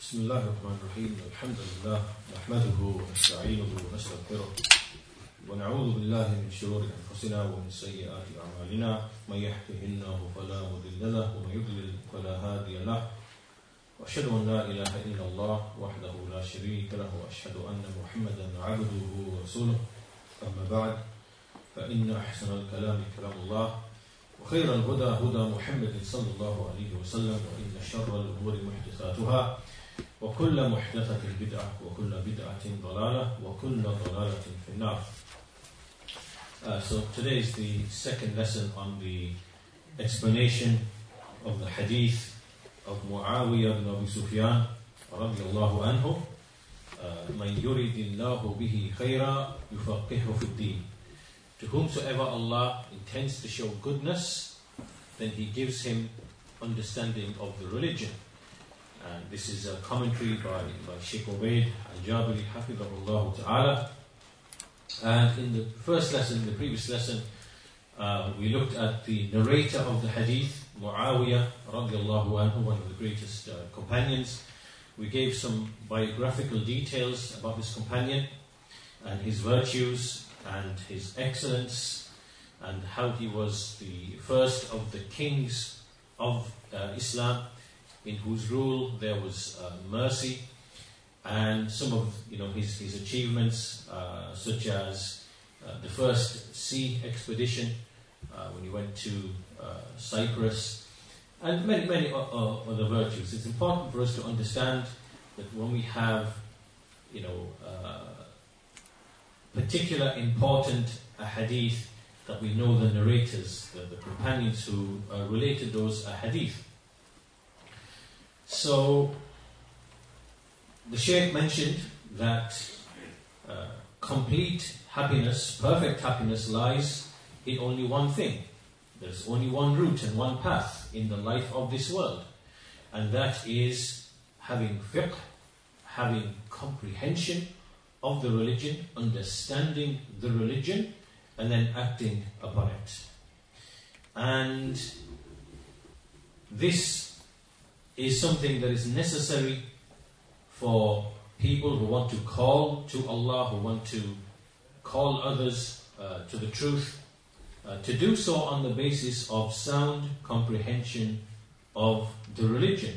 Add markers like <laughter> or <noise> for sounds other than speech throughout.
بسم الله الرحمن الرحيم. الحمد لله نحمده ونستعينه ونستغفره ونعوذ بالله من شرور أنفسنا ومن سيئات أعمالنا. من يهده الله فلا مضل له ومن يضلل فلا هادي له. وأشهد أن لا إله إلا الله وحده لا شريك له وأشهد أن محمدا عبده ورسوله. أما بعد فإن أحسن الكلام كلام الله وخير الهدى هدى محمد صلى الله عليه وسلم وإن شر الأمور محدثاتها. وكل محدثة بدعة وكل بدعة ضلالة وكل ضلالة في النار. Uh, so today is the second lesson on the explanation of the hadith of Muawiyah ibn Abi Sufyan رضي الله عنه من يريد الله به خيرا يفقهه في الدين To whomsoever Allah intends to show goodness, then He gives him understanding of the religion. And this is a commentary by, by Sheikh Ubaid al-Jabiri, Hafidahullah Ta'ala. And in the first lesson, in the previous lesson, uh, we looked at the narrator of the hadith, Muawiyah radiallahu anhu, one of the greatest uh, companions. We gave some biographical details about this companion and his virtues and his excellence and how he was the first of the kings of uh, Islam in whose rule there was uh, mercy, and some of you know his, his achievements, uh, such as uh, the first sea expedition uh, when he went to uh, Cyprus, and many many other virtues. It's important for us to understand that when we have you know particular important hadith that we know the narrators, the, the companions who related those hadith. So, the Sheikh mentioned that uh, complete happiness, perfect happiness, lies in only one thing. There's only one route and one path in the life of this world, and that is having fiqh, having comprehension of the religion, understanding the religion, and then acting upon it. And this is something that is necessary for people who want to call to Allah, who want to call others uh, to the truth, uh, to do so on the basis of sound comprehension of the religion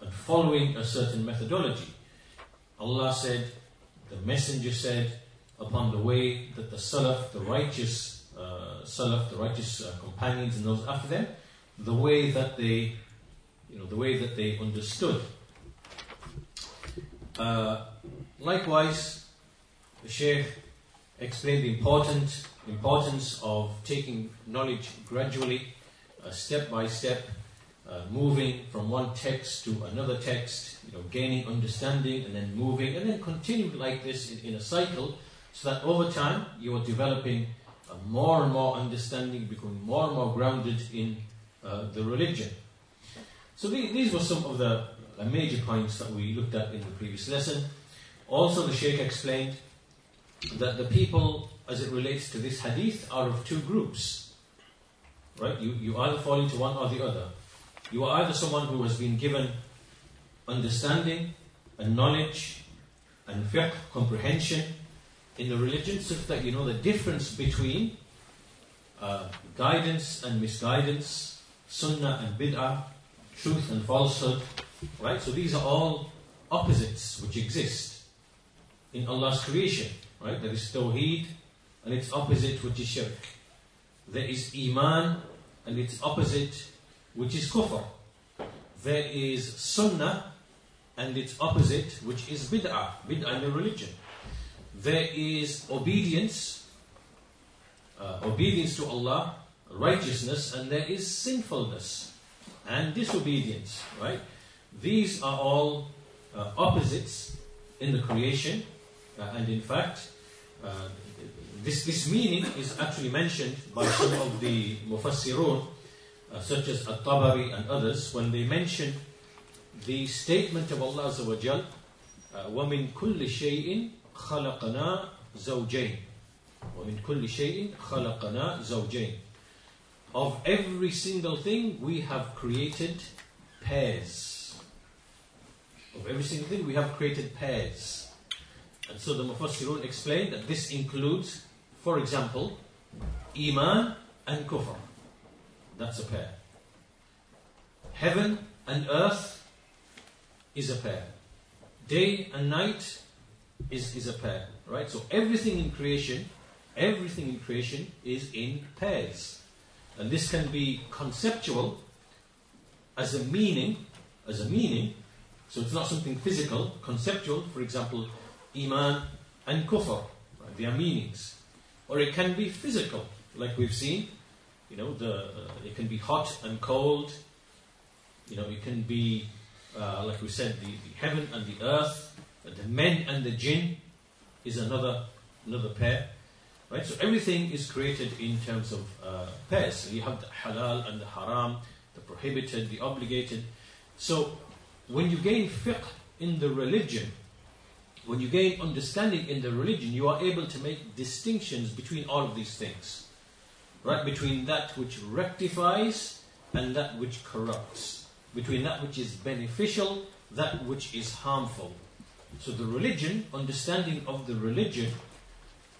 and following a certain methodology. Allah said, the Messenger said, upon the way that the Salaf, the righteous uh, Salaf, the righteous uh, companions and those after them, the way that they you know, the way that they understood. Uh, likewise, the Sheikh explained the important importance of taking knowledge gradually, uh, step by step, uh, moving from one text to another text, you know, gaining understanding and then moving, and then continue like this in, in a cycle, so that over time you are developing more and more understanding, becoming more and more grounded in uh, the religion. So these were some of the major points that we looked at in the previous lesson. Also, the Sheikh explained that the people, as it relates to this hadith, are of two groups. Right? You, you either fall into one or the other. You are either someone who has been given understanding and knowledge and fiqh, comprehension in the religion, such that you know the difference between uh, guidance and misguidance, sunnah and bid'ah, truth and falsehood. Right? So these are all opposites which exist in Allah's creation. Right? There is Tawheed and its opposite which is Shirk. There is Iman and its opposite which is Kufr. There is Sunnah and its opposite which is Bid'ah. Bid'ah in religion. There is obedience, uh, obedience to Allah, righteousness, and there is sinfulness and disobedience, right? These are all uh, opposites in the creation, uh, and in fact, uh, this, this meaning is actually mentioned by some of the Mufassirun, uh, such as At-Tabari and others, when they mention the statement of Allah Azza wa Jal, وَمِن كُلِّ شَيْءٍ خَلَقَنَا زَوْجَيْنِ وَمِن كُلِّ شَيْءٍ خَلَقَنَا زَوْجَيْنِ of every single thing we have created pairs. of every single thing, we have created pairs. And so the Mufassirun explained that this includes, for example, Iman and Kufr. That's a pair. Heaven and earth is a pair. Day and night is, is a pair. Right? So everything in creation, everything in creation is in pairs. And this can be conceptual as a meaning, as a meaning, so it's not something physical, conceptual, for example, Iman and Kufr, right? they are meanings. Or it can be physical, like we've seen, you know, the, uh, it can be hot and cold, you know, it can be, uh, like we said, the, the heaven and the earth, the men and the jinn is another, another pair. Right? So everything is created in terms of uh, pairs. So you have the halal and the haram, the prohibited, the obligated. So when you gain fiqh in the religion, when you gain understanding in the religion, you are able to make distinctions between all of these things. Right? Between that which rectifies and that which corrupts. Between that which is beneficial, that which is harmful. So the religion, understanding of the religion,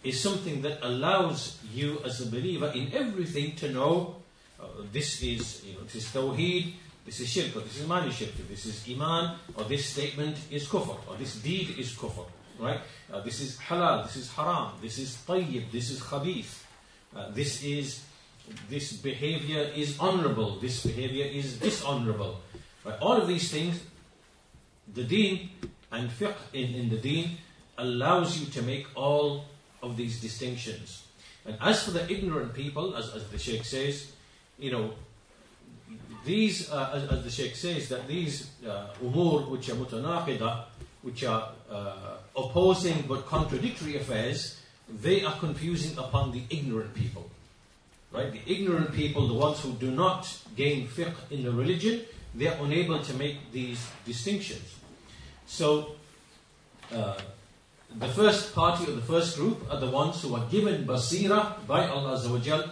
is something that allows you as a believer in everything to know uh, this is you know this is tawheed, this is shirk, or this is mani shirk, this is iman, or this statement is kufr, or this deed is kufr, right? Uh, this is halal, this is haram, this is tayyib, this is khabith, uh, this is this behavior is honorable, this behavior is dishonorable. Right? All of these things, the deen and fiqh in, in the deen allows you to make all of these distinctions. And as for the ignorant people, as, as the Sheikh says, you know, these, uh, as, as, the Sheikh says, that these uh, umur which are mutanaqida, which are uh, opposing but contradictory affairs, they are confusing upon the ignorant people. Right? The ignorant people, the ones who do not gain fiqh in the religion, they are unable to make these distinctions. So, uh, the first party or the first group are the ones who are given basira by Allah Azza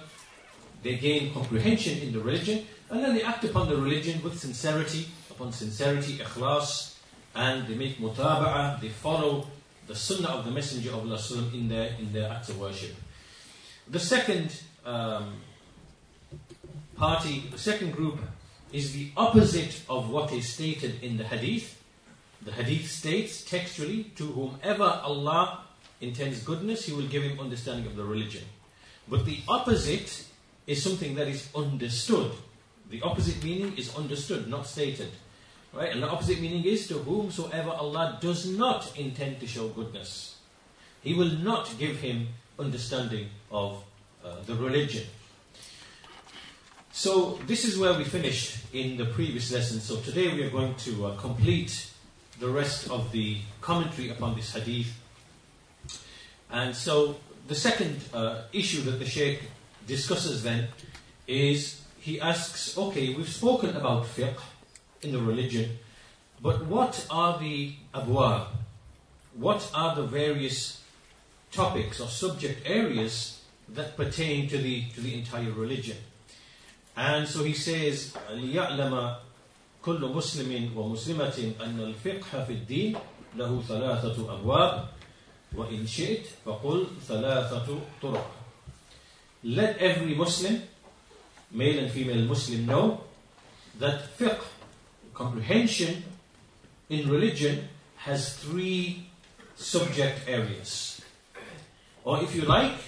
They gain comprehension in the religion and then they act upon the religion with sincerity, upon sincerity, ikhlas, and they make mutaba'ah, they follow the sunnah of the Messenger of Allah in their, in their acts of worship. The second um, party, the second group, is the opposite of what is stated in the hadith. The hadith states textually, to whomever Allah intends goodness, He will give him understanding of the religion. But the opposite is something that is understood. The opposite meaning is understood, not stated. Right? And the opposite meaning is to whomsoever Allah does not intend to show goodness. He will not give him understanding of uh, the religion. So, this is where we finished in the previous lesson. So, today we are going to uh, complete the rest of the commentary upon this hadith. And so the second uh, issue that the Sheikh discusses then is he asks, okay, we've spoken about fiqh in the religion, but what are the abwab? What are the various topics or subject areas that pertain to the, to the entire religion? And so he says, لِيَعْلَمَ كل مسلم ومسلمة أن الفقه في الدين له ثلاثة أبواب وإن شئت فقل ثلاثة طرق Let every Muslim, male and female Muslim know that fiqh, comprehension in religion has three subject areas. Or if you like,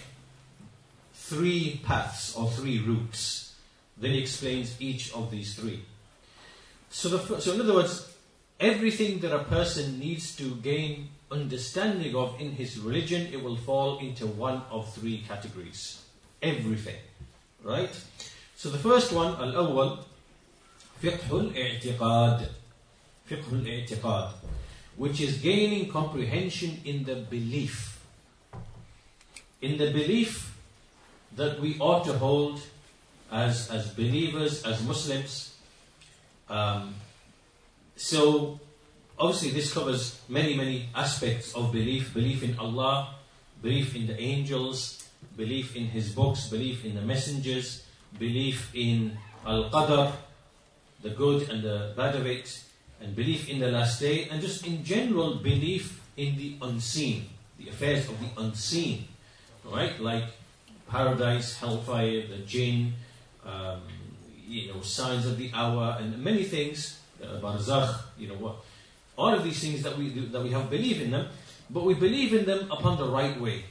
three paths or three routes. Then he explains each of these three. So, the, so in other words, everything that a person needs to gain understanding of in his religion, it will fall into one of three categories. Everything. Right? So the first one, al-awwal, fiqh al-i'tiqad. Fiqh al-i'tiqad. Which is gaining comprehension in the belief. In the belief that we ought to hold as, as believers, as Muslims, um, so, obviously, this covers many, many aspects of belief belief in Allah, belief in the angels, belief in His books, belief in the messengers, belief in Al Qadr, the good and the bad of it, and belief in the last day, and just in general belief in the unseen, the affairs of the unseen, right? Like paradise, hellfire, the jinn, um, you know, signs of the hour, and many things, uh, barzakh, you know, what, all of these things that we that we have belief in them, but we believe in them upon the right way,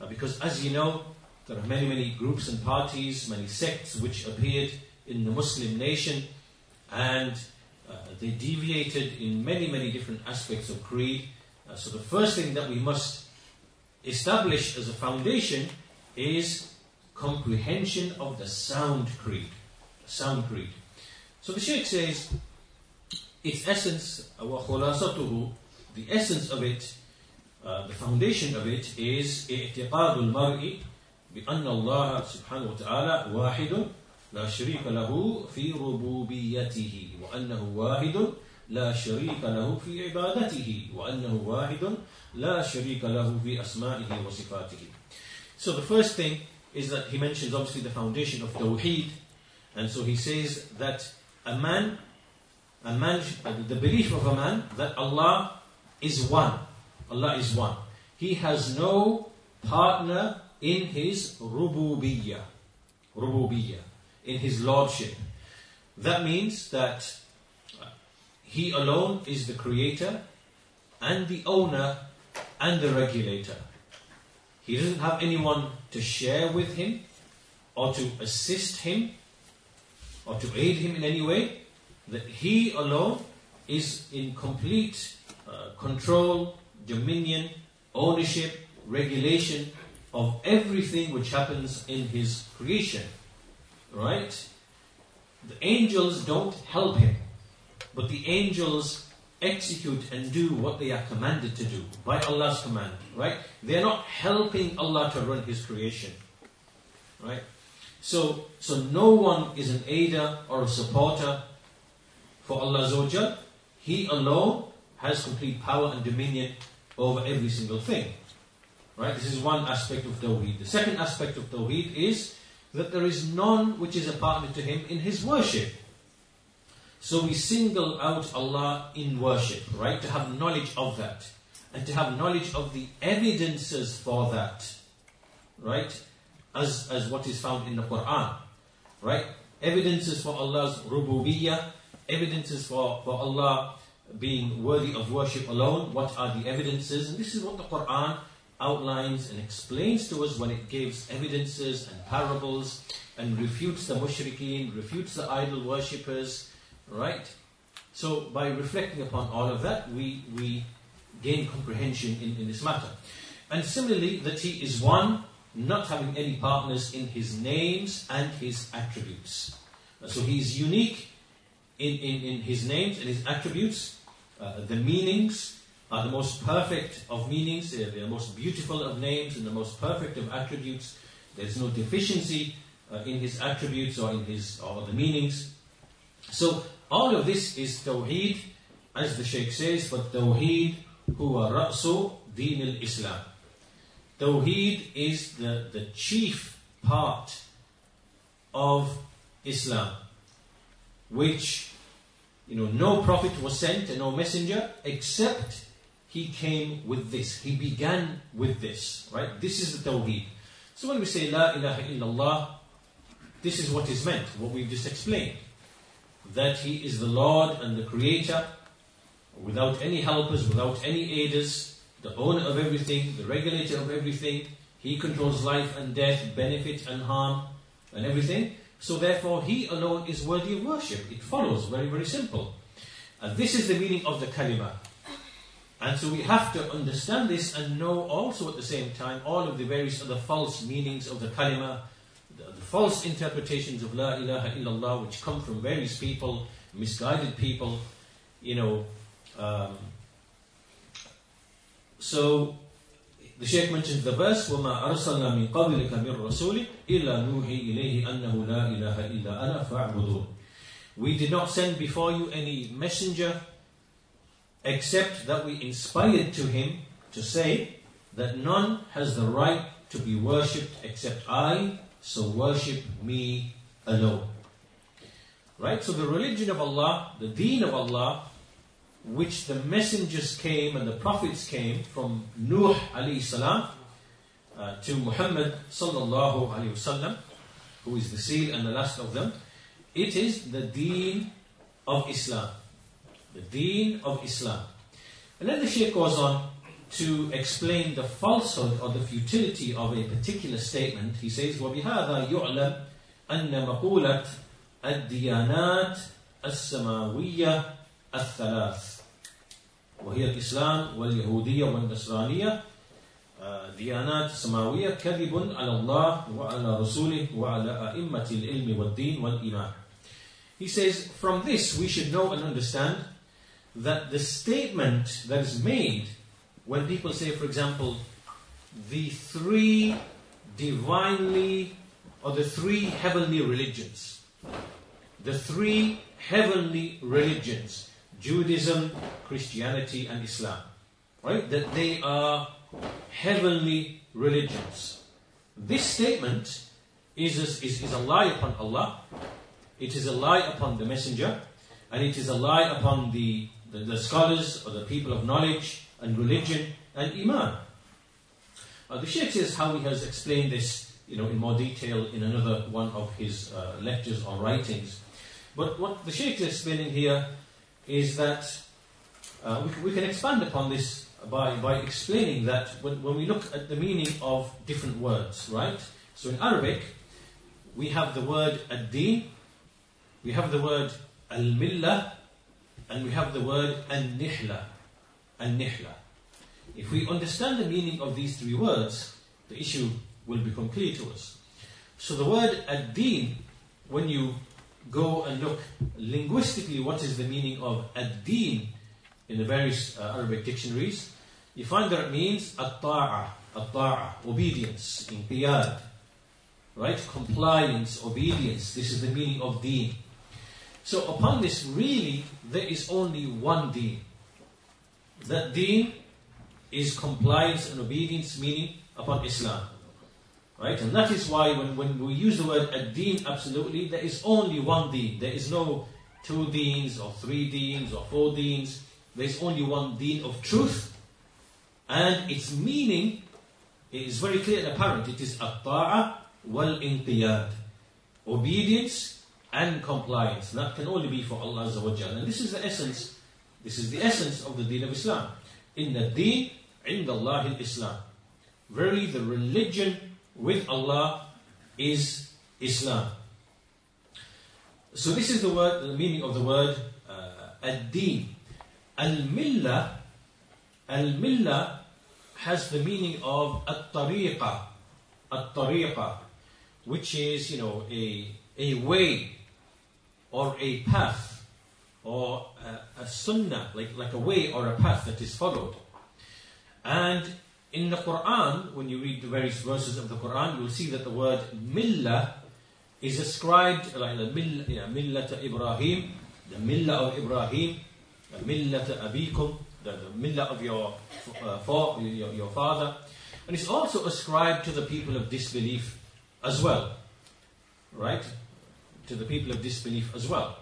uh, because as you know, there are many many groups and parties, many sects which appeared in the Muslim nation, and uh, they deviated in many, many different aspects of creed. Uh, so the first thing that we must establish as a foundation is comprehension of the sound creed Sound creed. So the Shaykh says, its essence, وَخُلَاصَتُهُ The essence of it, uh, the foundation of it is اعتقاد المرء بأن الله سبحانه وتعالى واحد لا شريك له في ربوبيته وأنه واحد لا شريك له في عبادته وأنه واحد لا شريك له في أسمائه وصفاته So the first thing is that he mentions obviously the foundation of Tawheed and so he says that a man a man the belief of a man that Allah is one Allah is one he has no partner in his rububiyyah rububiyyah in his lordship. That means that he alone is the creator and the owner and the regulator. He doesn't have anyone to share with him or to assist him or to aid him in any way. That he alone is in complete uh, control, dominion, ownership, regulation of everything which happens in his creation. Right? The angels don't help him, but the angels execute and do what they are commanded to do by Allah's command. Right? They're not helping Allah to run His creation. Right? So, so no one is an aider or a supporter for Allah Azawajal. He alone has complete power and dominion over every single thing. Right? This is one aspect of Tawheed. The second aspect of Tawheed is that there is none which is a partner to him in his worship. So we single out Allah in worship, right? To have knowledge of that. And to have knowledge of the evidences for that. Right? As, as what is found in the Quran. Right? Evidences for Allah's rububiyyah. Evidences for, for Allah being worthy of worship alone. What are the evidences? And this is what the Quran outlines and explains to us when it gives evidences and parables and refutes the mushrikeen, refutes the idol worshippers, right? So by reflecting upon all of that, we, we gain comprehension in, in this matter. And similarly, that he is one, not having any partners in his names and his attributes. So he is unique in, in, in his names and his attributes, uh, the meanings, are the most perfect of meanings, they're the most beautiful of names, and the most perfect of attributes. There's no deficiency uh, in his attributes or in his or the meanings. So all of this is Tawheed, as the Shaykh says, but Tawheed huwa ra'su din al-Islam. Tawheed is the, the chief part of Islam, which you know, no prophet was sent and no messenger except he came with this. He began with this, right? This is the Tawheed. So when we say La ilaha illallah, this is what is meant, what we've just explained. That He is the Lord and the Creator, without any helpers, without any aiders, the owner of everything, the regulator of everything. He controls life and death, benefit and harm, and everything. So therefore, He alone is worthy of worship. It follows, very, very simple. And this is the meaning of the kalima. And so we have to understand this and know also at the same time all of the various other false meanings of the kalima, the, the false interpretations of La ilaha illallah, which come from various people, misguided people, you know. Um, so the Shaykh mentions the verse, وَمَا أَرْسَلْنَا مِن قَبْلِكَ مِن رَسُولٍ إِلَّا نُوحِي إِلَيْهِ أَنَّهُ لَا إِلَهَ إِلَّا أَنَا فَاعْبُدُونَ We did not send before you any messenger except that we inspired to him to say that none has the right to be worshipped except I, so worship me alone. Right? So the religion of Allah, the deen of Allah, which the messengers came and the prophets came from Nuh alayhi salam uh, to Muhammad sallallahu alayhi wasallam, who is the seal and the last of them, it is the deen of Islam. The deen of Islam. And then the Shaykh goes on to explain the falsehood or the futility of a particular statement. He says, وَبِهَذَا يُعْلَمْ أَنَّ مَقُولَةَ الديانات السماوية الثلاث وهي الإسلام واليهودية والنصرانية ديانات سماوية كذب على الله وعلى رسوله وعلى أئمة العلم والدين والإيمان He says, from this we should know and understand that the statement that is made when people say, for example, the three divinely or the three heavenly religions, the three heavenly religions, Judaism, Christianity, and Islam, right? That they are heavenly religions. This statement is is, is a lie upon Allah, it is a lie upon the Messenger, and it is a lie upon the, the, the scholars or the people of knowledge and religion and Iman. Uh, the Sheikh says how he has explained this you know, in more detail in another one of his uh, lectures or writings. But what the Sheikh is explaining here is that uh, we, we, can expand upon this by, by explaining that when, when we look at the meaning of different words, right? So in Arabic, we have the word ad-din, we have the word al-millah, and we have the word an-nihla, an-nihla. If we understand the meaning of these three words, the issue will become clear to us. So the word ad-din, when you go and look linguistically what is the meaning of ad-din in the various uh, Arabic dictionaries, you find that it means at-ta'a, at-ta'a, obedience, inqiyad, right? Compliance, obedience. This is the meaning of deen. So upon this, really, there is only one deen. That deen is compliance and obedience, meaning upon Islam. Right? And that is why when, when we use the word ad-deen, absolutely, there is only one deen. There is no two deens or three deens or four deens. There is only one deen of truth. And its meaning is very clear and apparent. It is at-ta'a wal-inqiyad. Obedience and compliance. That can only be for Allah Azza wa And this is the essence, this is the essence of the deen of Islam. In the deen, the Allah Islam. Verily the religion with Allah is Islam. So this is the word, the meaning of the word uh, ad-din. Al-milla, al-milla has the meaning of at-tariqa, at-tariqa, which is, you know, a, a way or a path or a, a sunnah, like, like a way or a path that is followed. And in the Quran, when you read the various verses of the Quran, you'll see that the word millah is ascribed like the mill, you know, millata Ibrahim, the millah of Ibrahim, the millata abikum, the, the millah of your, uh, for, your, your father. And it's also ascribed to the people of disbelief as well. Right? To the people of disbelief as well.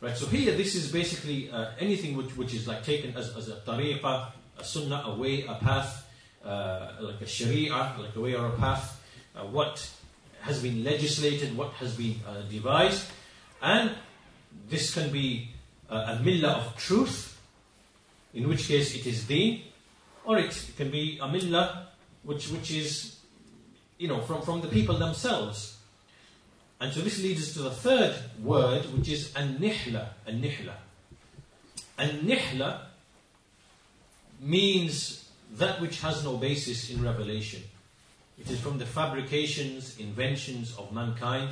Right, so here this is basically uh, anything which, which is like taken as, as a tariqah, a sunnah, a way, a path, uh, like a sharia, like a way or a path, uh, what has been legislated, what has been uh, devised, and this can be a millah of truth, in which case it is deen, or it can be a millah which, which is, you know, from, from the people themselves. And so this leads us to the third word, which is an-nihla, an-nihla. An-nihla means that which has no basis in revelation. It is from the fabrications, inventions of mankind.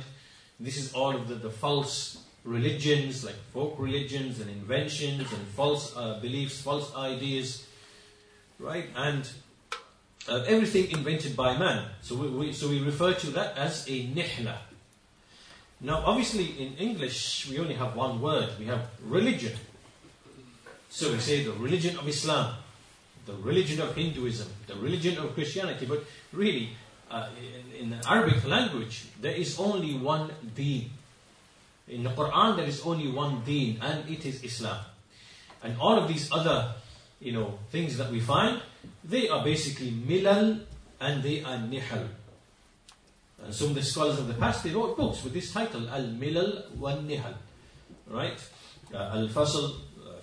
This is all of the, the false religions, like folk religions and inventions and false uh, beliefs, false ideas, right? And uh, everything invented by man. So we, we, so we refer to that as a nihla. Now, obviously, in English, we only have one word. We have religion. So we say the religion of Islam the religion of Hinduism, the religion of Christianity, but really, uh, in, in, the Arabic language, there is only one deen. In the Quran, there is only one deen, and it is Islam. And all of these other, you know, things that we find, they are basically milal and they are nihal. And some of the scholars of the past, they wrote books with this title, Al-Milal wal-Nihal. Right? Uh, Al-Fasl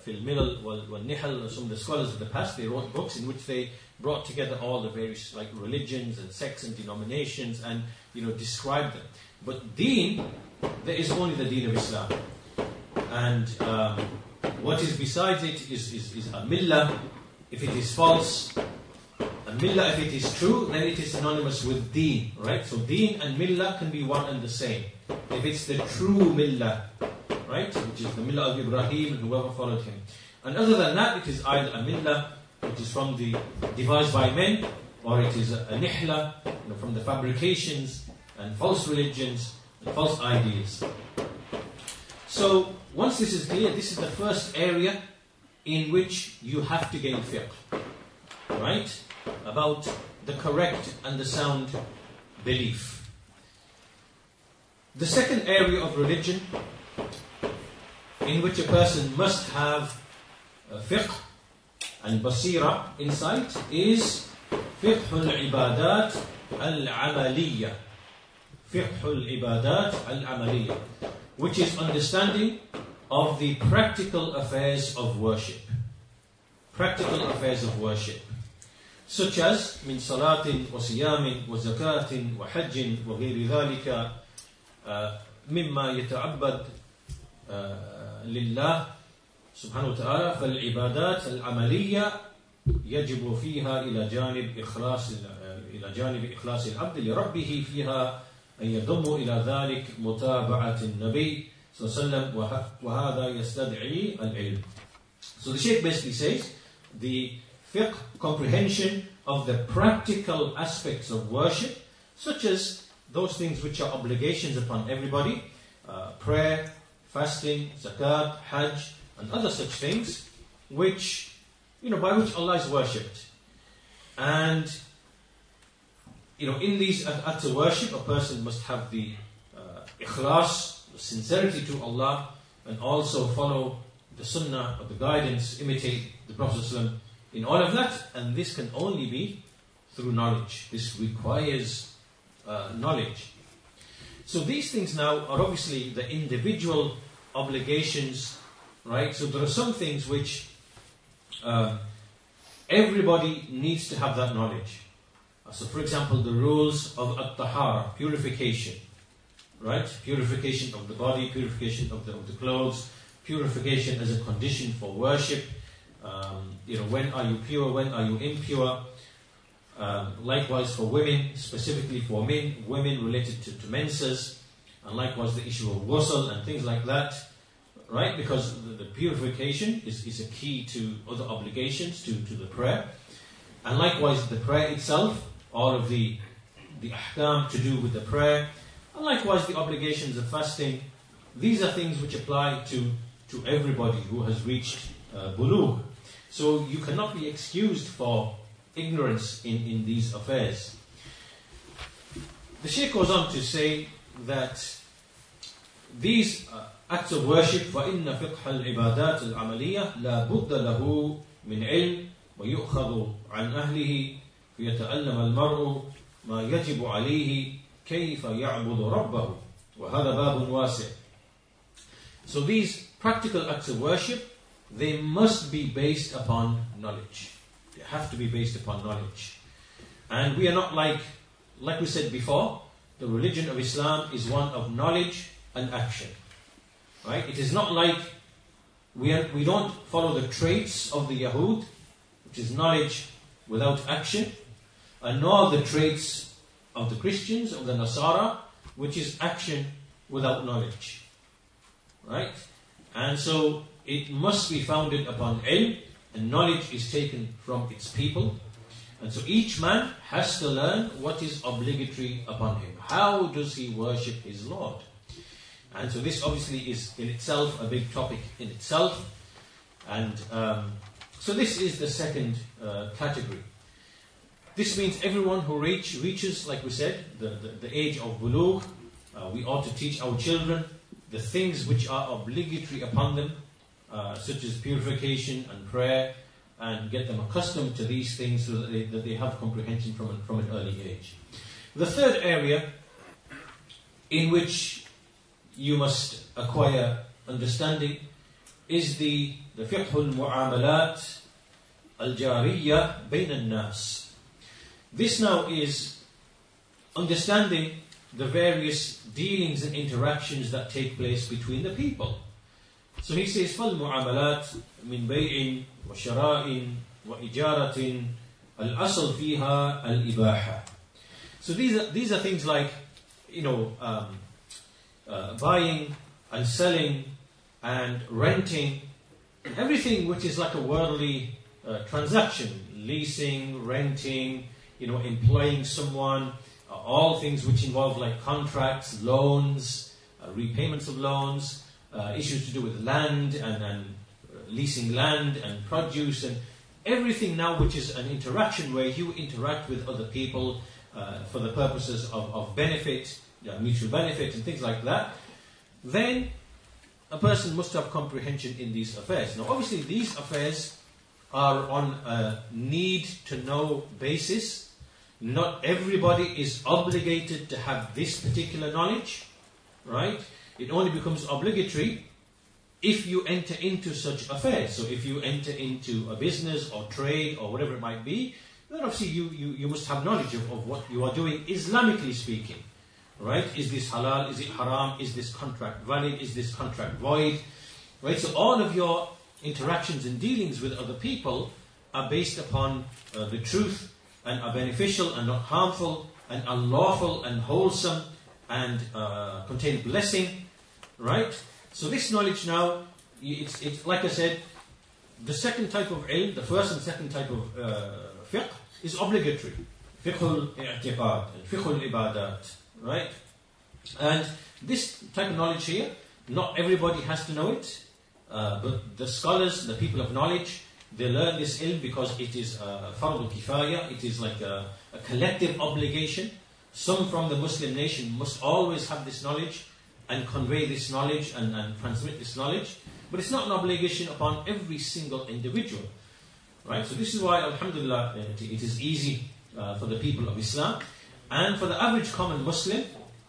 fil Milal wal-Nihal, some of the scholars of the past, they wrote books in which they brought together all the various like religions and sects and denominations and, you know, described them. But deen, there is only the deen of Islam. And um, what is besides it is, is, is a millah. If it is false, a millah, if it is true, then it is synonymous with deen, right? So deen and millah can be one and the same. If it's the true millah, right, which is the millah of Ibrahim and whoever followed him. And other than that, it is either a millah, which is from the devised by men, or it is a, a nihla, you know, from the fabrications and false religions and false ideas. So once this is clear, this is the first area in which you have to gain fiqh. Right? About the correct and the sound belief. The second area of religion in which a person must have fiqh and basira insight is fiqh al-ibadat al-amaliyah. Fiqh al-ibadat al-amaliyah. Which is understanding of the practical affairs of worship. Practical affairs of worship. Such as من صلاة وصيام وزكاة وحج وغير ذلك مما يتعبد لله سبحانه وتعالى فالعبادات العملية يجب فيها إلى جانب إخلاص إلى جانب إخلاص العبد لربه فيها أن يضم إلى ذلك متابعة النبي صلى الله عليه وسلم وهذا يستدعي العلم. So the Sheikh basically says the fiqh comprehension of the practical aspects of worship, such as those things which are obligations upon everybody, uh, prayer, fasting, zakat, hajj, and other such things, which, you know, by which Allah is worshipped. And, you know, in these acts of worship, a person must have the uh, ikhlas, the sincerity to Allah, and also follow the sunnah of the guidance, imitate the Prophet in all of that, and this can only be through knowledge. This requires uh, knowledge. So these things now are obviously the individual obligations, right? So there are some things which um, everybody needs to have that knowledge. So, for example, the rules of at-tahara, purification, right? Purification of the body, purification of the, of the clothes, purification as a condition for worship. Um, you know, when are you pure? When are you impure? Um, likewise for women, specifically for men, women related to, to menses, and likewise the issue of ghusl and things like that, right? Because the, the, purification is, is a key to other obligations, to, to the prayer. And likewise the prayer itself, all of the, the ahkam to do with the prayer, and likewise the obligations of fasting. These are things which apply to, to everybody who has reached uh, bulugh. So you cannot be excused for ignorance in, in these affairs. The Shaykh goes on to say that these uh, acts of worship فإن فقه العبادات العملية لا بد له من علم ويؤخذ عن أهله فيتألم المرء ما يجب عليه كيف يعبد ربه وهذا باب واسع So these practical acts of worship they must be based upon knowledge. They have to be based upon knowledge. And we are not like, like we said before, the religion of Islam is one of knowledge and action. Right? It is not like we, are, we don't follow the traits of the Yahud, which is knowledge without action, and nor the traits of the Christians, of the Nasara, which is action without knowledge. Right? And so it must be founded upon ilm, and knowledge is taken from its people. And so each man has to learn what is obligatory upon him. How does he worship his Lord? And so this obviously is in itself a big topic in itself. And um, so this is the second uh, category. This means everyone who reach, reaches, like we said, the, the, the age of bulugh, uh, we ought to teach our children the things which are obligatory upon them uh, such as purification and prayer, and get them accustomed to these things so that they, that they have comprehension from, from an early age. The third area in which you must acquire understanding is the, the fiqh al-mu'amalat al-jariyya bain al-nas. This now is understanding the various dealings and interactions that take place between the people. So he says, فالمعاملات من بيع وشراء وإجارة الأصل فيها الإباحة. So these are, these are things like, you know, um, uh, buying and selling and renting, everything which is like a worldly uh, transaction, leasing, renting, you know, employing someone, uh, all things which involve like contracts, loans, uh, repayments of loans, uh, issues to do with land and, and uh, leasing land and produce and everything now which is an interaction where you interact with other people uh, for the purposes of, of benefit, mutual benefit and things like that, then a person must have comprehension in these affairs. Now obviously these affairs are on a need to know basis not everybody is obligated to have this particular knowledge, right? It only becomes obligatory if you enter into such affairs. So if you enter into a business or trade or whatever it might be, then obviously you, you, you must have knowledge of, of what you are doing, Islamically speaking. Right? Is this halal? Is it haram? Is this contract valid? Is this contract void? Right? So all of your interactions and dealings with other people are based upon uh, the truth and are beneficial and not harmful and unlawful and wholesome and uh, contain blessing, right? So this knowledge now, it's, it's like I said, the second type of ilm, the first and second type of uh, fiqh is obligatory. Fiqh al-i'tiqad, fiqh al-ibadat, right? And this type of knowledge here, not everybody has to know it, uh, but the scholars, the people of knowledge, they learn this ilm because it is a fardu kifaya, it is like a, a collective obligation. Some from the Muslim nation must always have this knowledge and convey this knowledge and, and transmit this knowledge. But it's not an obligation upon every single individual. Right? So this is why, alhamdulillah, it, is easy uh, for the people of Islam. And for the average common Muslim,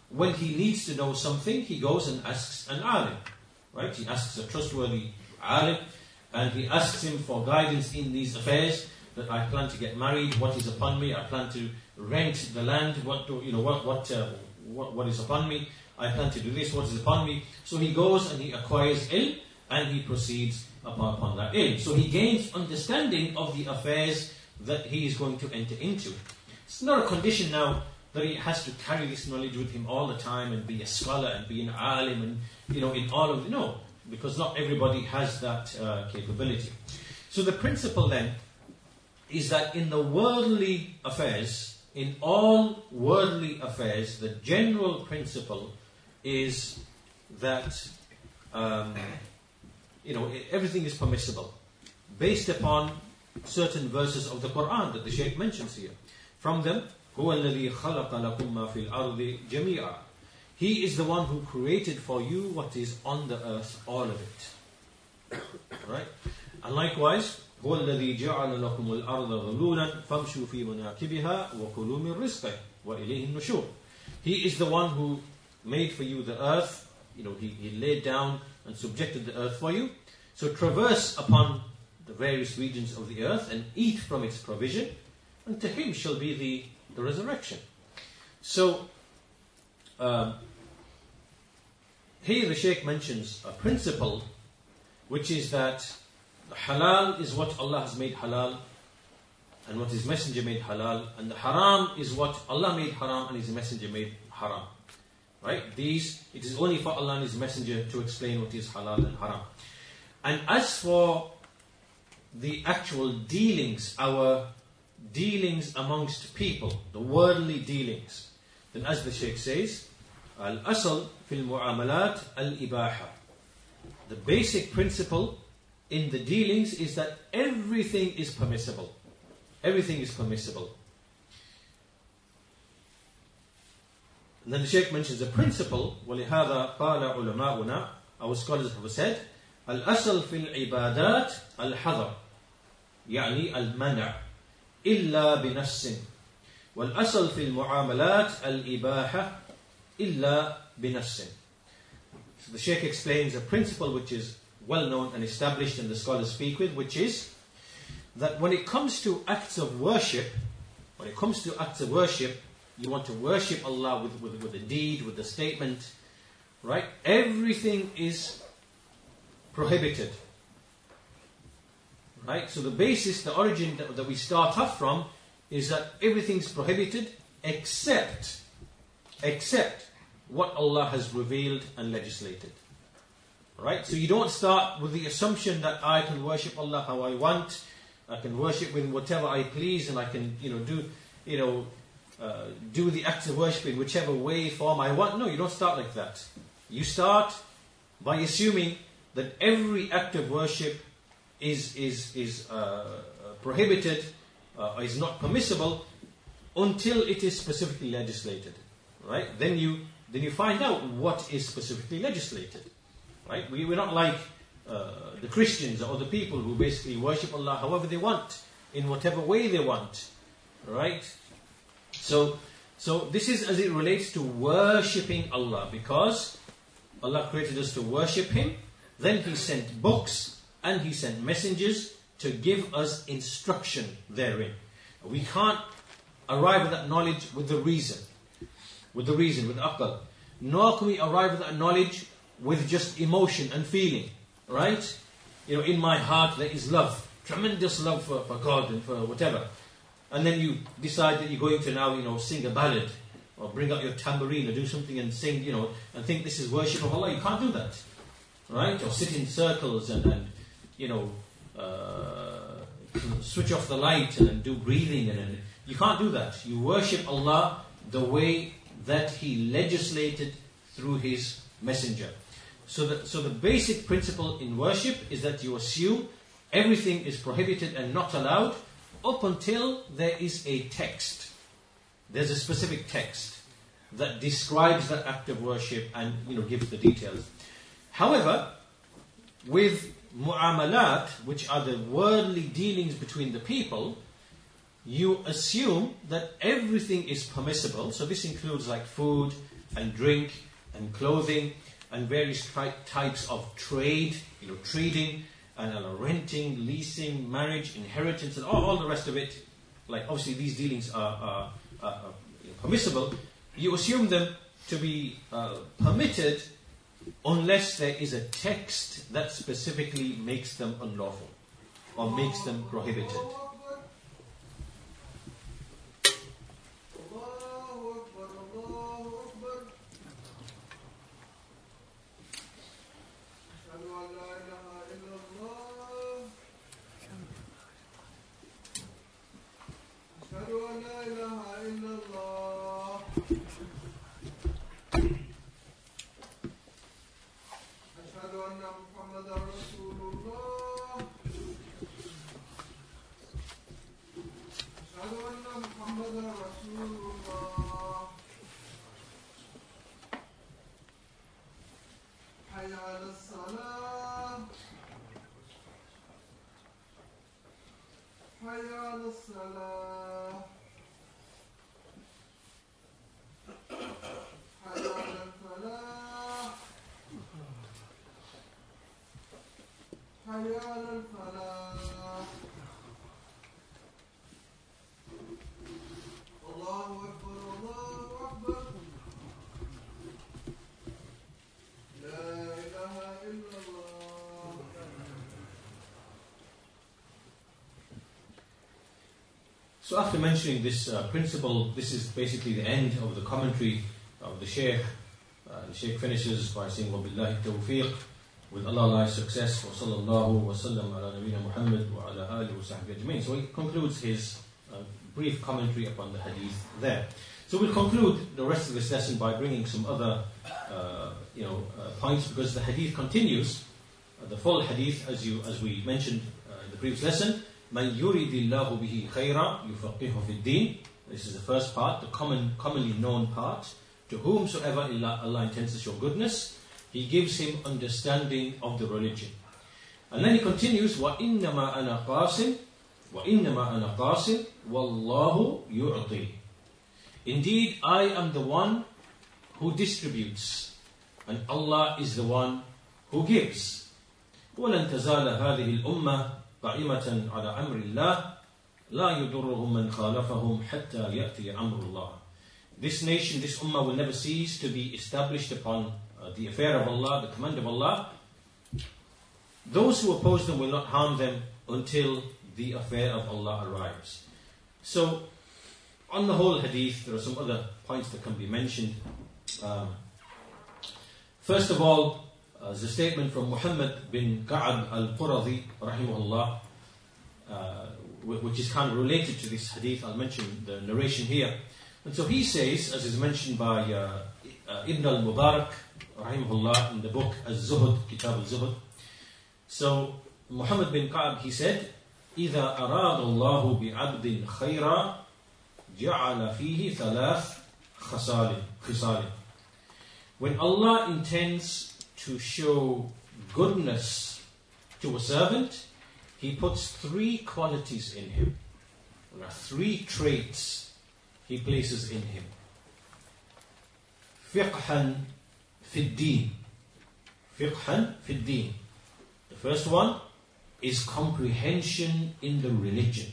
when he needs to know something, he goes and asks an alim. Right? He asks a trustworthy alim and he asks him for guidance in these affairs. That I plan to get married. What is upon me? I plan to rent the land. What do, you know? What what, uh, what what is upon me? I plan to do this. What is upon me? So he goes and he acquires ilm and he proceeds upon, that. So he gains understanding of the affairs that he is going to enter into. It's not a condition now that he has to carry this knowledge with him all the time and be a scholar and be an alim and you know in all of the no because not everybody has that uh, capability. So the principle then is that in the worldly affairs, in all worldly affairs, the general principle is that um, you know everything is permissible based upon certain verses of the Quran that the Shaykh mentions here. From them, هو الذي خلق لكم ما في الأرض جميعا he is the one who created for you what is on the earth, all of it. <coughs> Right? And likewise, هو الذي جعل لكم الأرض ظلولا فامشوا في مناكبها وكلوا من رزقه وإليه النشور. He is the one who made for you the earth, you know, he, he laid down and subjected the earth for you. So traverse upon the various regions of the earth and eat from its provision, and to him shall be the, the resurrection. So um, here the Sheikh mentions a principle which is that halal is what Allah has made halal and what His Messenger made halal, and the haram is what Allah made haram and His Messenger made haram. Right? These, it is only for Allah and His Messenger to explain what is halal and haram. And as for the actual dealings, our dealings amongst people, the worldly dealings, then as the Sheikh says, Al-asl fil mu'amalat al-ibaha. The basic principle in the dealings is that everything is permissible. Everything is permissible. And then the Sheikh mentions a principle, وَلِهَذَا قَالَ عُلَمَاؤُنَا Our scholars have said, الأصل في العبادات الحظر يعني المنع إلا بنفس والأصل في المعاملات الإباحة إلا بنفس So the Sheikh explains a principle which is well known and established and the scholars speak with, which is that when it comes to acts of worship, when it comes to acts of worship, you want to worship Allah with, with, with a deed, with a statement, right? Everything is prohibited. Right? So the basis, the origin that, that we start off from is that everything's prohibited except except what Allah has revealed and legislated. Right? So you don't start with the assumption that I can worship Allah how I want, I can worship with whatever I please, and I can, you know, do, you know, uh, do the acts of worship in whichever way, form I want. No, you don't start like that. You start by assuming that every act of worship is is is uh, prohibited, uh, is not permissible, until it is specifically legislated. Right? Then you then you find out what is specifically legislated. Right? We, we're not like uh, the Christians or the people who basically worship Allah however they want, in whatever way they want. Right? So, so this is as it relates to worshipping Allah because Allah created us to worship Him. Then He sent books and He sent messengers to give us instruction therein. We can't arrive at that knowledge with the reason, with the reason, with akal. Nor can we arrive at that knowledge with just emotion and feeling, right? You know, in my heart there is love, tremendous love for, for God and for whatever. And then you decide that you're going to now, you know, sing a ballad or bring out your tambourine or do something and sing, you know, and think this is worship of Allah. You can't do that, right? Or sit in circles and, and you know, uh, switch off the light and, do breathing and, and you can't do that. You worship Allah the way that He legislated through His messenger. So the, so the basic principle in worship is that you assume everything is prohibited and not allowed up until there is a text. There's a specific text that describes that act of worship and you know gives the details. However, with mu'amalat, which are the worldly dealings between the people, you assume that everything is permissible. So this includes like food and drink and clothing and various types of trade, you know, trading and uh, renting, leasing, marriage, inheritance, and all, all, the rest of it. Like obviously these dealings are, are, are, are permissible. You assume them to be uh, permitted unless there is a text that specifically makes them unlawful or makes them prohibited. personal So after mentioning this uh, principle, this is basically the end of the commentary of the Shaykh. Uh, the Shaykh finishes by saying, وَبِاللَّهِ التَّوْفِيقِ With Allah lies success, وَصَلَّى اللَّهُ وَسَلَّمَ عَلَى نَبِينَ مُحَمَّدٍ وَعَلَى آلِهِ وَصَحْبِهِ أَجْمَعِينَ So he concludes his uh, brief commentary upon the hadith there. So we'll conclude the rest of this lesson by bringing some other uh, you know, uh, points because the hadith continues. Uh, the full hadith, as, you, as we mentioned in the previous lesson, من يريد الله به خيرا يفقهه في الدين This is the first part, the common, commonly known part. To whomsoever Allah intends to show goodness, He gives him understanding of the religion. And then he continues, وَإِنَّمَا أَنَا قَاسٍ وَإِنَّمَا أَنَا قَاسٍ وَاللَّهُ يُعْطِي Indeed, I am the one who distributes, and Allah is the one who gives. ولن تزال هذه الأمة قائمة على أمر الله لا يضرهم من خالفهم حتى يأتي أمر الله. This nation, this ummah will never cease to be established upon uh, the affair of Allah, the command of Allah. Those who oppose them will not harm them until the affair of Allah arrives. So, on the whole hadith, there are some other points that can be mentioned. Um, first of all, uh, there's a statement from Muhammad bin Ka'ab al-Quradi, rahimahullah, uh, which is kind of related to this hadith. I'll mention the narration here. And so he says, as is mentioned by uh, uh Ibn al-Mubarak, rahimahullah, in the book Az-Zuhud, Kitab al-Zuhud. So Muhammad bin Ka'ab, he said, إذا أراد الله بعبد خيرا جعل فيه ثلاث خصال خصال When Allah intends to show goodness to a servant, he puts three qualities in him. There are three traits he places in him. Fiqhan fid din. Fiqhan fid din. The first one is comprehension in the religion.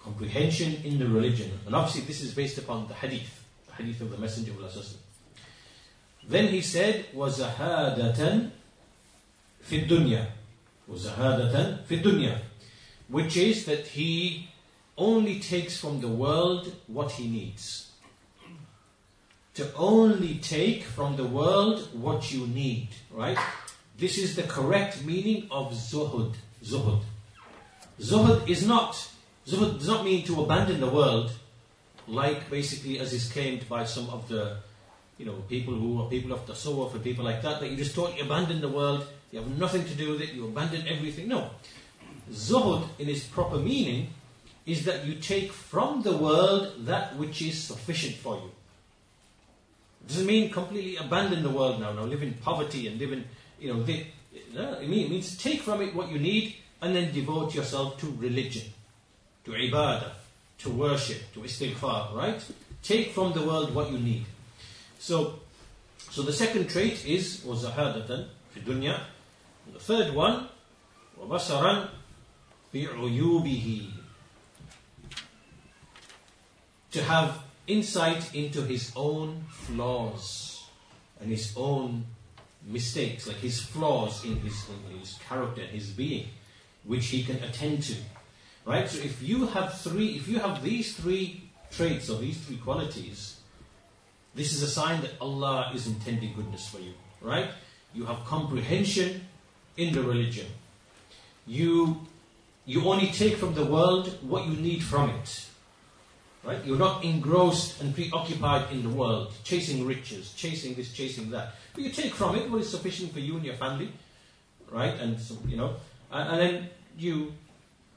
Comprehension in the religion. And obviously this is based upon the hadith, the hadith of the Messenger of Allah. Then he said, وَزَهَادَةً فِي الدُّنْيَا وَزَهَادَةً فِي الدُّنْيَا Which is that he only takes from the world what he needs. To only take from the world what you need, right? This is the correct meaning of zuhud. Zuhud. Zuhud is not, zuhud does not mean to abandon the world, like basically as is claimed by some of the, you know, people who are people of the tasawwuf people like that, that you just totally abandon the world, you have nothing to do with it, you abandon everything. No. Zuhud, in its proper meaning, is that you take from the world that which is sufficient for you. It doesn't mean completely abandon the world now, now live in poverty and live in you know, they, no, it means take from it what you need and then devote yourself to religion, to ibadah, to worship, to istighfar, right? Take from the world what you need. So, so the second trait is وَزَهَادَةً في الدنيا. The third one, وَبَصَرًا في عيوبه. To have insight into his own flaws and his own mistakes, like his flaws in his, in his character, his being, which he can attend to. Right? So if you have three, if you have these three traits or these three qualities, this is a sign that Allah is intending goodness for you. Right? You have comprehension in the religion. You you only take from the world what you need from it. Right? You're not engrossed and preoccupied in the world, chasing riches, chasing this, chasing that. But you take from it what is sufficient for you and your family, right? And so, you know, and, and then you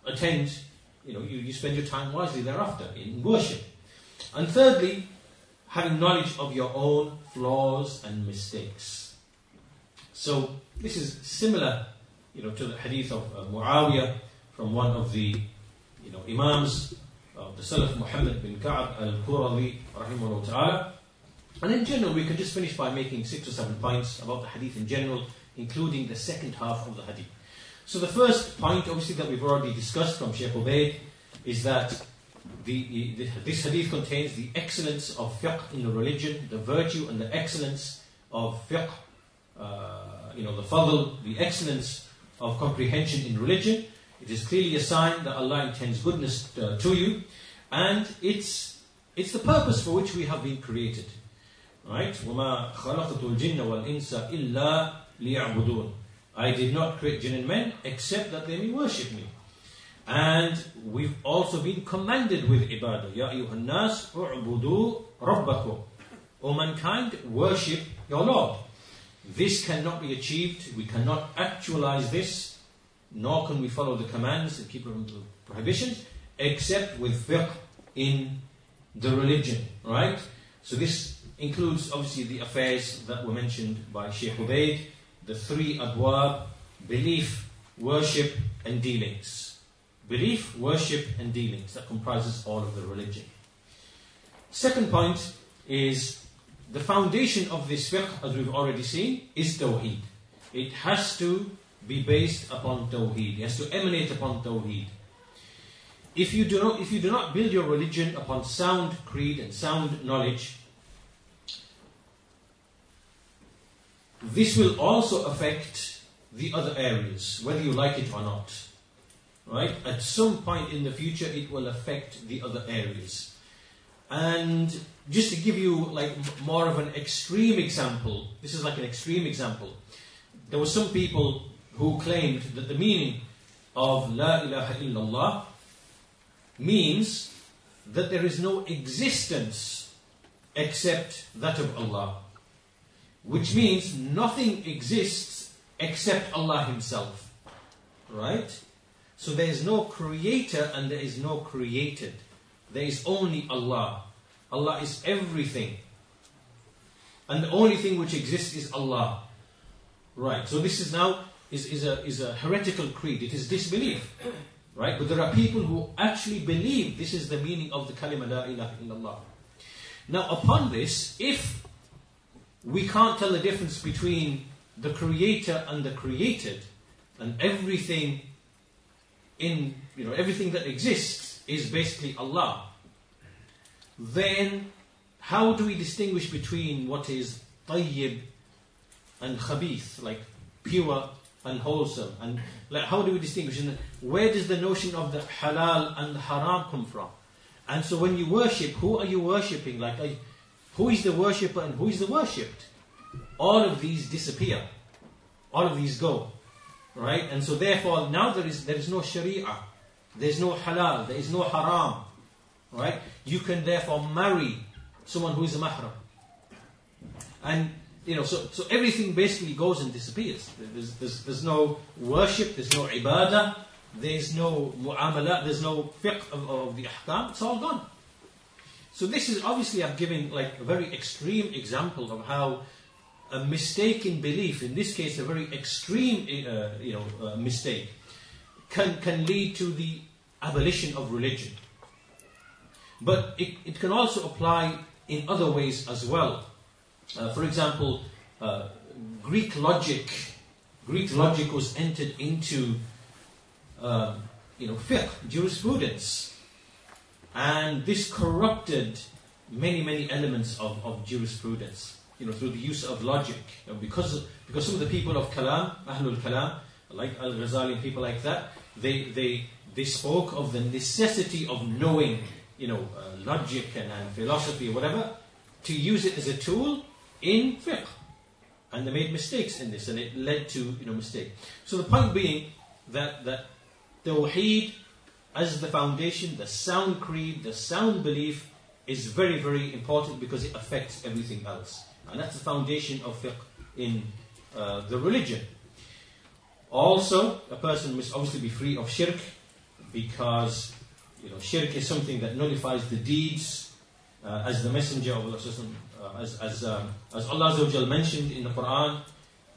attend, you know, you, you spend your time wisely thereafter in worship. And thirdly, having knowledge of your own flaws and mistakes. So this is similar, you know, to the hadith of uh, Muawiyah from one of the, you know, imams of the Salaf Muhammad bin Ka'ab al-Quradi rahimahullah ta'ala. And in general, we can just finish by making six or seven points about the hadith in general, including the second half of the hadith. So the first point, obviously, that we've already discussed from Sheikh Ubaid, is that the, the, this hadith contains the excellence of fiqh in the religion, the virtue and the excellence of fiqh, uh, you know, the fadl, the excellence of comprehension in religion, it is clearly a sign that Allah intends goodness uh, to you, and it's it's the purpose for which we have been created. Right? وَمَا خَلَقْتُ الْجِنَّ وَالْإِنسَ إِلَّا لِيَعْبُدُونَ I did not create jinn and men except that they may worship me. And we've also been commanded with ibadah. Ya ayyuhan nas, u'budu rabbakum. O mankind, worship your Lord. This cannot be achieved. We cannot actualize this, nor can we follow the commands and keep the prohibitions, except with fiqh in the religion, right? So this includes obviously the affairs that were mentioned by Sheikh Ubaid, the three abwab, belief, worship, and dealings. Belief, worship, and dealings. That comprises all of the religion. Second point is the foundation of this fiqh, as we've already seen, is tawheed. It has to be based upon tawheed. It has to emanate upon tawheed. If you do not, if you do not build your religion upon sound creed and sound knowledge, this will also affect the other areas, whether you like it or not. Right? At some point in the future, it will affect the other areas. And just to give you like more of an extreme example, this is like an extreme example. There were some people who claimed that the meaning of La ilaha illallah means that there is no existence except that of Allah. Which means nothing exists except Allah Himself. Right? So there is no creator and there is no created. There is only Allah. Allah is everything. And the only thing which exists is Allah. Right. So this is now is, is, a, is a heretical creed. It is disbelief. Right? But there are people who actually believe this is the meaning of the kalima la ilaha illallah. Now upon this, if we can't tell the difference between the creator and the created, and everything in you know everything that exists is basically Allah, then how do we distinguish between what is tayyib and khabith, like pure and wholesome? And like, how do we distinguish? And where does the notion of the halal and the haram come from? And so when you worship, who are you worshipping? Like, who is the worshipper and who is the worshipped? All of these disappear. All of these go. Right? And so therefore, now there is, there is no sharia. There is no halal. There is no haram. Right? You can therefore marry someone who is a mahram. And, you know, so, so everything basically goes and disappears. There's, there's, there's no worship, there's no ibadah, there's no mu'amalah, there's no fiqh of, of the ahkam, it's all gone. So this is obviously I've given like a very extreme example of how a mistaken belief, in this case a very extreme uh, you know, uh, mistake, can, can lead to the abolition of religion. But it, it can also apply in other ways as well. Uh, for example, uh, Greek logic, Greek logic was entered into, uh, you know, fiqh, jurisprudence, and this corrupted many, many elements of, of jurisprudence, you know, through the use of logic. You know, because, because some of the people of Kalam, Ahlul Kalam, like Al-Ghazali and people like that, they, they, they spoke of the necessity of knowing you know, uh, logic and, and philosophy or whatever, to use it as a tool in fiqh. And they made mistakes in this, and it led to you know mistake. So the point being that that tawheed as the foundation, the sound creed, the sound belief is very very important because it affects everything else, and that's the foundation of fiqh in uh, the religion. Also, a person must obviously be free of shirk because you know, shirk is something that nullifies the deeds, uh, as the Messenger of Allah, uh, as, as, um, as Allah mentioned in the Quran,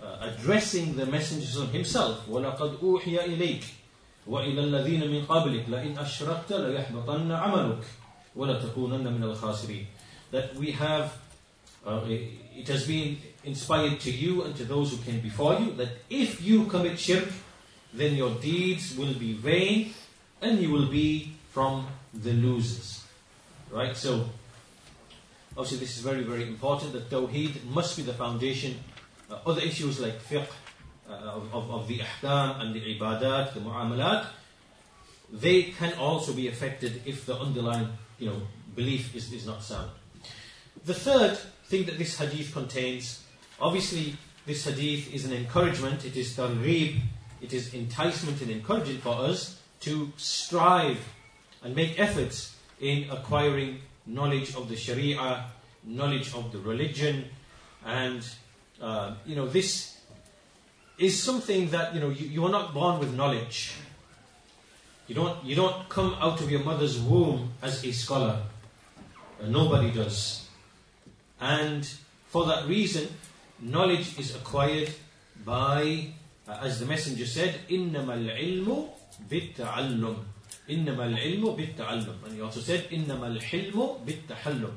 uh, addressing the Messenger himself, وَلَقَدْ أُوحِيَ إِلَيْكَ وَإِلَى الَّذِينَ مِنْ قَبْلِكَ لَإِنْ أَشْرَكْتَ لَيَحْبَطَنَّ عَمَلُكَ وَلَتَكُونَنَّ مِنَ الْخَاسِرِينَ That we have, uh, it has been inspired to you and to those who came before you, that if you commit shirk, then your deeds will be vain and you will be from the losers. Right? So, obviously, this is very, very important that Tawheed must be the foundation. Uh, other issues like fiqh, uh, of, of, of, the ahkam and the ibadat, the mu'amalat, they can also be affected if the underlying you know, belief is, is not sound. The third thing that this hadith contains, obviously, this hadith is an encouragement, it is targhib, it is enticement and encouragement for us to strive and make efforts in acquiring knowledge of the Sharia, knowledge of the religion, and uh, you know this is something that you know you, you are not born with knowledge. You don't you don't come out of your mother's womb as a scholar. Nobody does, and for that reason, knowledge is acquired by uh, as the Messenger said, إِنَّمَا الْعِلْمُ بِالتَّعَلُّمِ إِنَّمَا الْعِلْمُ بِالتَّعَلُّمِ And he also said, إِنَّمَا الْحِلْمُ بِالتَّحَلُّمِ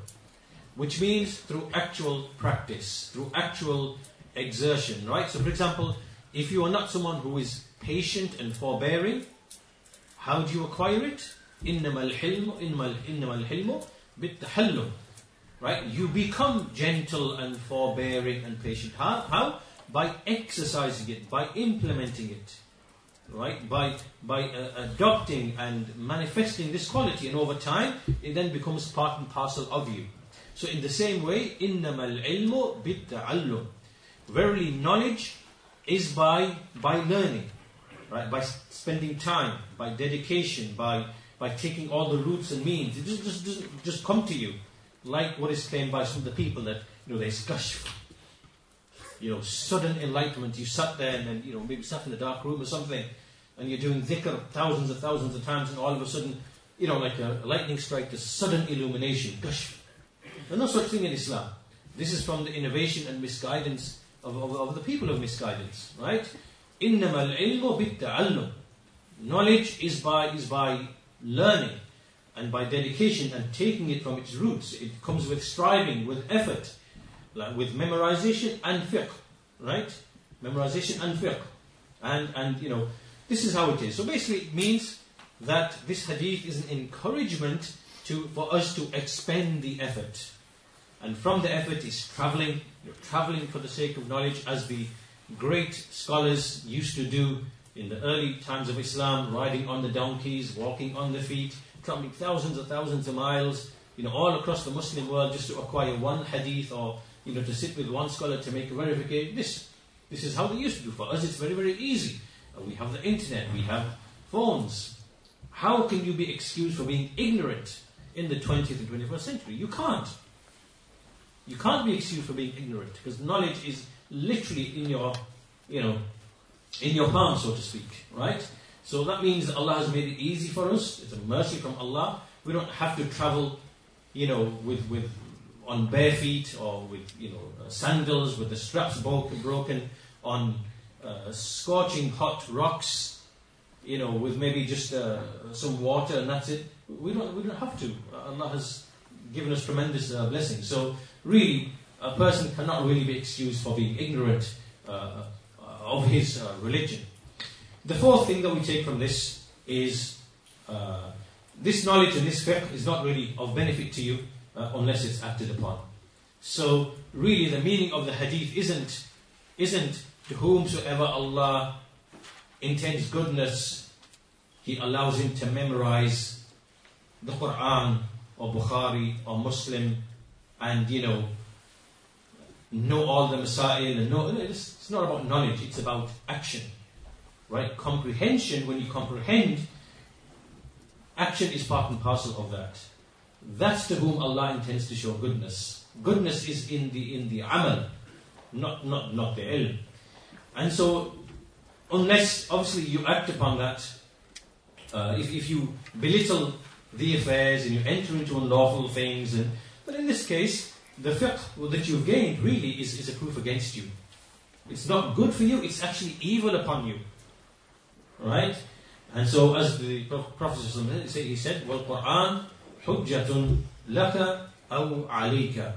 Which means through actual practice, through actual exertion, right? So for example, if you are not someone who is patient and forbearing, how do you acquire it? إِنَّمَا الْحِلْمُ إِنَّمَا الْحِلْمُ بِالتَّحَلُّمِ Right? You become gentle and forbearing and patient. How? How? By exercising it, by implementing it. Right? By, by uh, adopting and manifesting this quality. And over time, it then becomes part and parcel of you. So in the same way, إِنَّمَا الْعِلْمُ بِالتَّعَلُّمِ Verily, knowledge is by, by learning. Right? By spending time, by dedication, by, by taking all the routes and means. It just, just, just, just come to you like what is claimed by some of the people that you know they gush you know sudden enlightenment you sat there and then you know maybe sat in a dark room or something and you're doing dhikr thousands and thousands of times and all of a sudden you know like a, a lightning strike this sudden illumination gush there's no such thing in Islam this is from the innovation and misguidance of, of, of the people of misguidance right إنما العلم بالتعلم knowledge is by is by learning and by dedication and taking it from its roots. It comes with striving, with effort, like with memorization and fiqh, right? Memorization and fiqh. And, and, you know, this is how it is. So basically it means that this hadith is an encouragement to, for us to expend the effort. And from the effort is traveling, you know, traveling for the sake of knowledge as the great scholars used to do in the early times of Islam, riding on the donkeys, walking on the feet, traveling thousands and thousands of miles, you know, all across the Muslim world just to acquire one hadith or, you know, to sit with one scholar to make a verification. This, this is how they used to do. For us, it's very, very easy. We have the internet, we have phones. How can you be excused for being ignorant in the 20th and 21st century? You can't. You can't be excused for being ignorant because knowledge is literally in your, you know, in your palm, so to speak, right? So that means Allah has made it easy for us. It's a mercy from Allah. We don't have to travel, you know, with, with on bare feet or with you know uh, sandals with the straps broken on uh, scorching hot rocks, you know, with maybe just uh, some water and that's it. We don't we don't have to. Allah has given us tremendous uh, blessings. So really, a person cannot really be excused for being ignorant uh, of his uh, religion. The fourth thing that we take from this is uh, this knowledge and this fiqh is not really of benefit to you uh, unless it's acted upon. So really the meaning of the hadith isn't, isn't to whomsoever Allah intends goodness, He allows him to memorize the Quran or Bukhari or Muslim and you know know all the masail and know it's not about knowledge, it's about action. Right? Comprehension, when you comprehend, action is part and parcel of that. That's to whom Allah intends to show goodness. Goodness is in the in the amal, not not not the ilm. And so, unless obviously you act upon that, uh, if if you belittle the affairs and you enter into unlawful things, and but in this case, the fiqh that you've gained really is, is a proof against you. It's not good for you, it's actually evil upon you. Right? And so, as the Prophet said, he said, "Well, Quran hujjatun laka aw alika."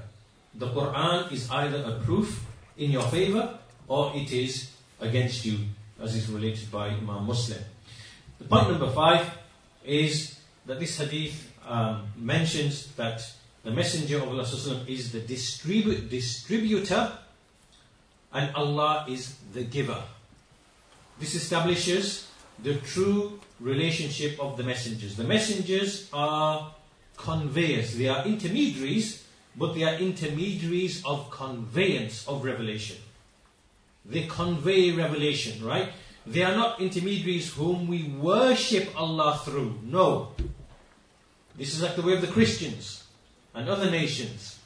The Quran is either a proof in your favor or it is against you, as is related by Imam Muslim. The point number five is that this hadith um, mentions that the Messenger of Allah is the distribu- distributor and Allah is the giver. This establishes the true relationship of the messengers. The messengers are conveyors, they are intermediaries, but they are intermediaries of conveyance of revelation. They convey revelation, right? They are not intermediaries whom we worship Allah through. No. This is like the way of the Christians and other nations,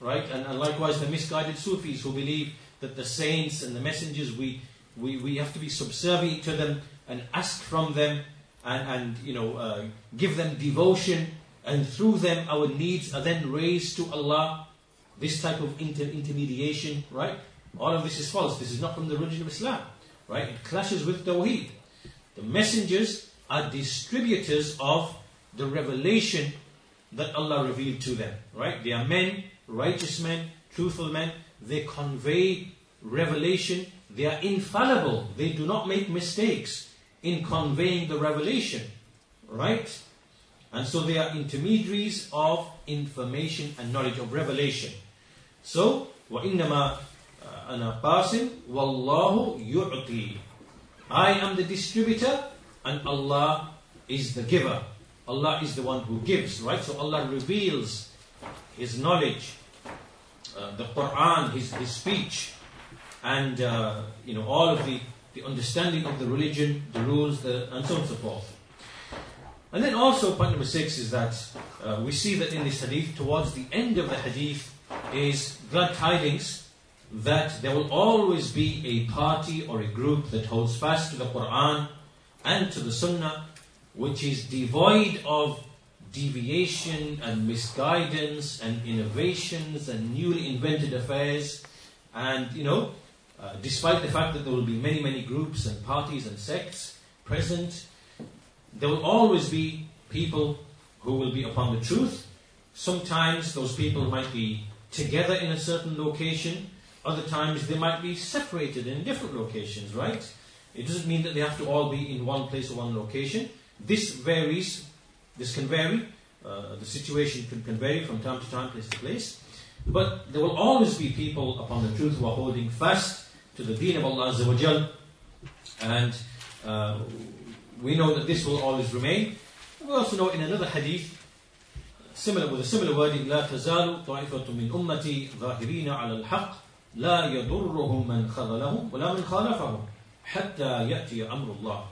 right? And, and likewise the misguided Sufis who believe that the saints and the messengers, we, we, we have to be subservient to them and ask from them and, and you know, uh, give them devotion, and through them our needs are then raised to Allah. This type of inter- intermediation, right? All of this is false. This is not from the religion of Islam. Right? It clashes with Tawheed. The messengers are distributors of the revelation that Allah revealed to them. Right? They are men, righteous men, truthful men. They convey revelation. They are infallible. They do not make mistakes in conveying the revelation. Right? And so they are intermediaries of information and knowledge of revelation. So, وَإِنَّمَا أَنَا قَاسِمٌ وَاللَّهُ يُعْطِي I am the distributor and Allah is the giver. Allah is the one who gives, right? So Allah reveals His knowledge, uh, the Quran, His, His speech, and uh, you know all of the, the understanding of the religion, the rules, the, and so on and so forth. And then also point number six is that uh, we see that in this hadith, towards the end of the hadith, is glad tidings that there will always be a party or a group that holds fast to the Quran and to the Sunnah, which is devoid of deviation and misguidance and innovations and newly invented affairs. And, you know, uh, despite the fact that there will be many, many groups and parties and sects present, there will always be people who will be upon the truth. Sometimes those people might be together in a certain location, other times they might be separated in different locations, right? It doesn't mean that they have to all be in one place or one location. This varies, this can vary, uh, the situation can, can vary from time to time, place to place. But there will always be people upon the truth who are holding fast to the deen of Allah Azza wa Jal. And uh, we know that this will always remain. We also know in another hadith, similar with a similar wording, لا تزال طائفة من أمتي ظاهرين على الحق لا يضرهم من خذلهم ولا من خالفهم حتى يأتي أمر الله.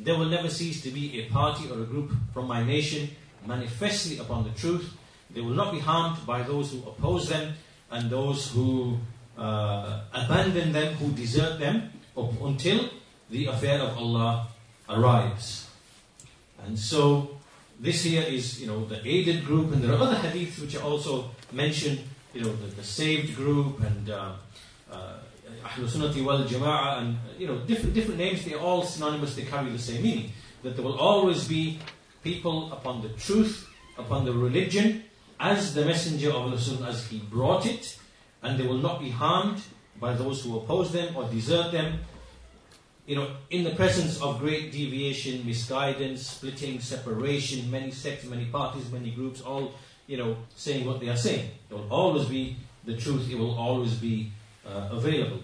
There will never cease to be a party or a group from my nation manifestly upon the truth. They will not be harmed by those who oppose them and those who uh, abandon them, who desert them, up until the affair of Allah arrives. And so this here is, you know, the aided group, and there are other hadiths which are also mentioned, you know, the, the saved group and uh, uh, Ahlul Sunnati wal Jama'ah, and you know, different different names. They're all synonymous. They carry the same meaning. That there will always be people upon the truth, upon the religion, as the Messenger of Allah as he brought it, and they will not be harmed by those who oppose them or desert them you know, in the presence of great deviation, misguidance, splitting, separation, many sects, many parties, many groups, all, you know, saying what they are saying. There will always be the truth, it will always be uh, available.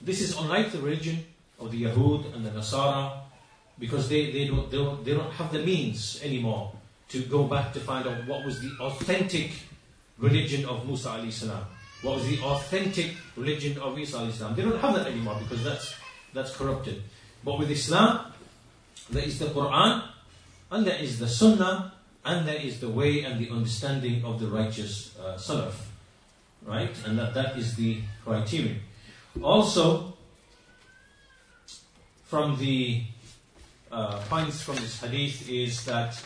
This is unlike the religion of the Yahud and the Nasara, because they, they, don't, they, don't, they don't have the means anymore to go back to find out what was the authentic religion of Musa alayhi salam. What was the authentic religion of Isa salam. They don't have that anymore because that's that's corrupted. But with Islam, there is the Quran, and there is the Sunnah, and there is the way and the understanding of the righteous uh, Salaf. Right? And that, that is the criterion. Also, from the uh, points from this hadith is that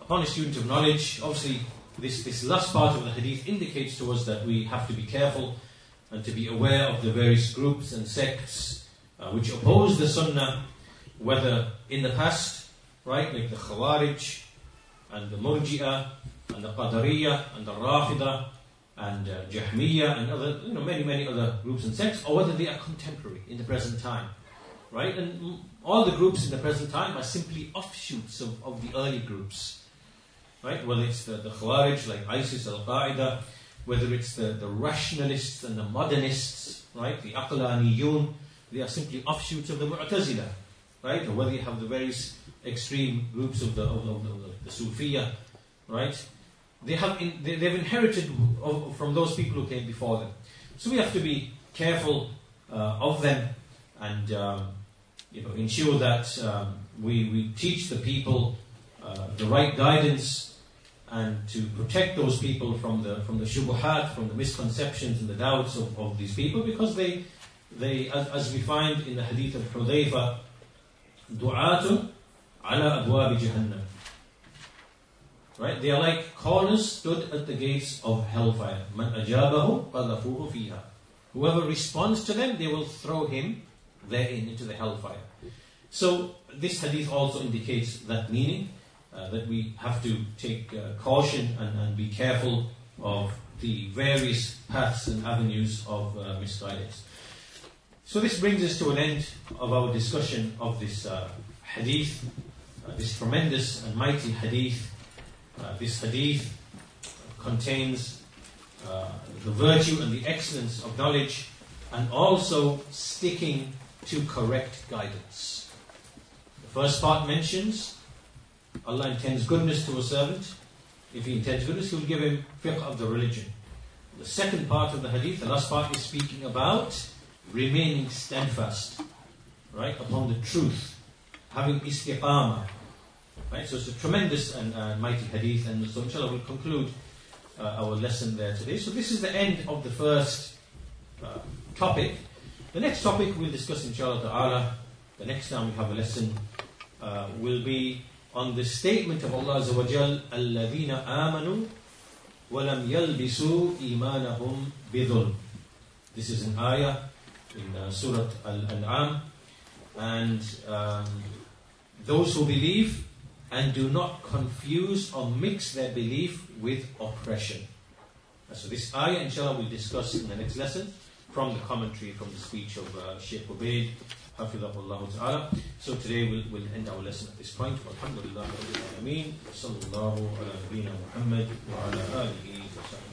upon a student of knowledge, obviously this, this last part of the hadith indicates to us that we have to be careful and to be aware of the various groups and sects uh, which oppose the Sunnah, whether in the past, right, like the Khawarij and the Murji'ah and the Qadariyah and the Rafida and uh, Jahmiyyah and other, you know, many, many other groups and sects, or whether they are contemporary in the present time, right? And all the groups in the present time are simply offshoots of, of the early groups, right? Whether it's the, the Khawarij like ISIS, Al Qaeda, whether it's the, the rationalists and the modernists, right? The Aqlaniyun, they are simply offshoots of the Mu'tazila, right? Or whether you have the various extreme groups of the, of the, of the, the Sufiya, right? They have in, they, have inherited of, from those people who came before them. So we have to be careful uh, of them and um, you know ensure that um, we, we teach the people uh, the right guidance and to protect those people from the from the shubuhat, from the misconceptions and the doubts of, of these people because they they, as, as we find in the hadith of Hudayfa, du'atun ala abwab jahannam. Right? They are like callers stood at the gates of hellfire. Man ajabahu fiha. Whoever responds to them, they will throw him therein into the hellfire. So this hadith also indicates that meaning, uh, that we have to take uh, caution and, and, be careful of the various paths and avenues of uh, misguidance. So this brings us to an end of our discussion of this uh, hadith, uh, this tremendous and mighty hadith. This hadith contains the virtue and the excellence of knowledge and also sticking to correct guidance. The first part mentions Allah intends goodness to a servant. If He intends goodness, He will give him fiqh of the religion. The second part of the hadith, the last part, is speaking about remaining steadfast, right, upon the truth, having istiqamah. Right, so it's a tremendous and uh, mighty hadith, and so inshallah we'll conclude uh, our lesson there today. So this is the end of the first uh, topic. The next topic we'll discuss inshallah ta'ala, the next time we have a lesson, uh, will be on the statement of Allah Azza wa Jal, الَّذِينَ آمَنُوا وَلَمْ يَلْبِسُوا إِيمَانَهُمْ بِظُلْمٍ This is an ayah in uh, Surah Al-An'am. And um, those who believe and do not confuse or mix their belief with oppression. So this ayah, inshallah, we'll discuss in the next lesson from the commentary, from the speech of uh, Sheikh Ubaid, Hafidahullah Ta'ala. So today we'll, we'll end our lesson at this point. Alhamdulillah, Rabbil Alameen, Sallallahu ala Muhammad, wa ala alihi wa sahbihi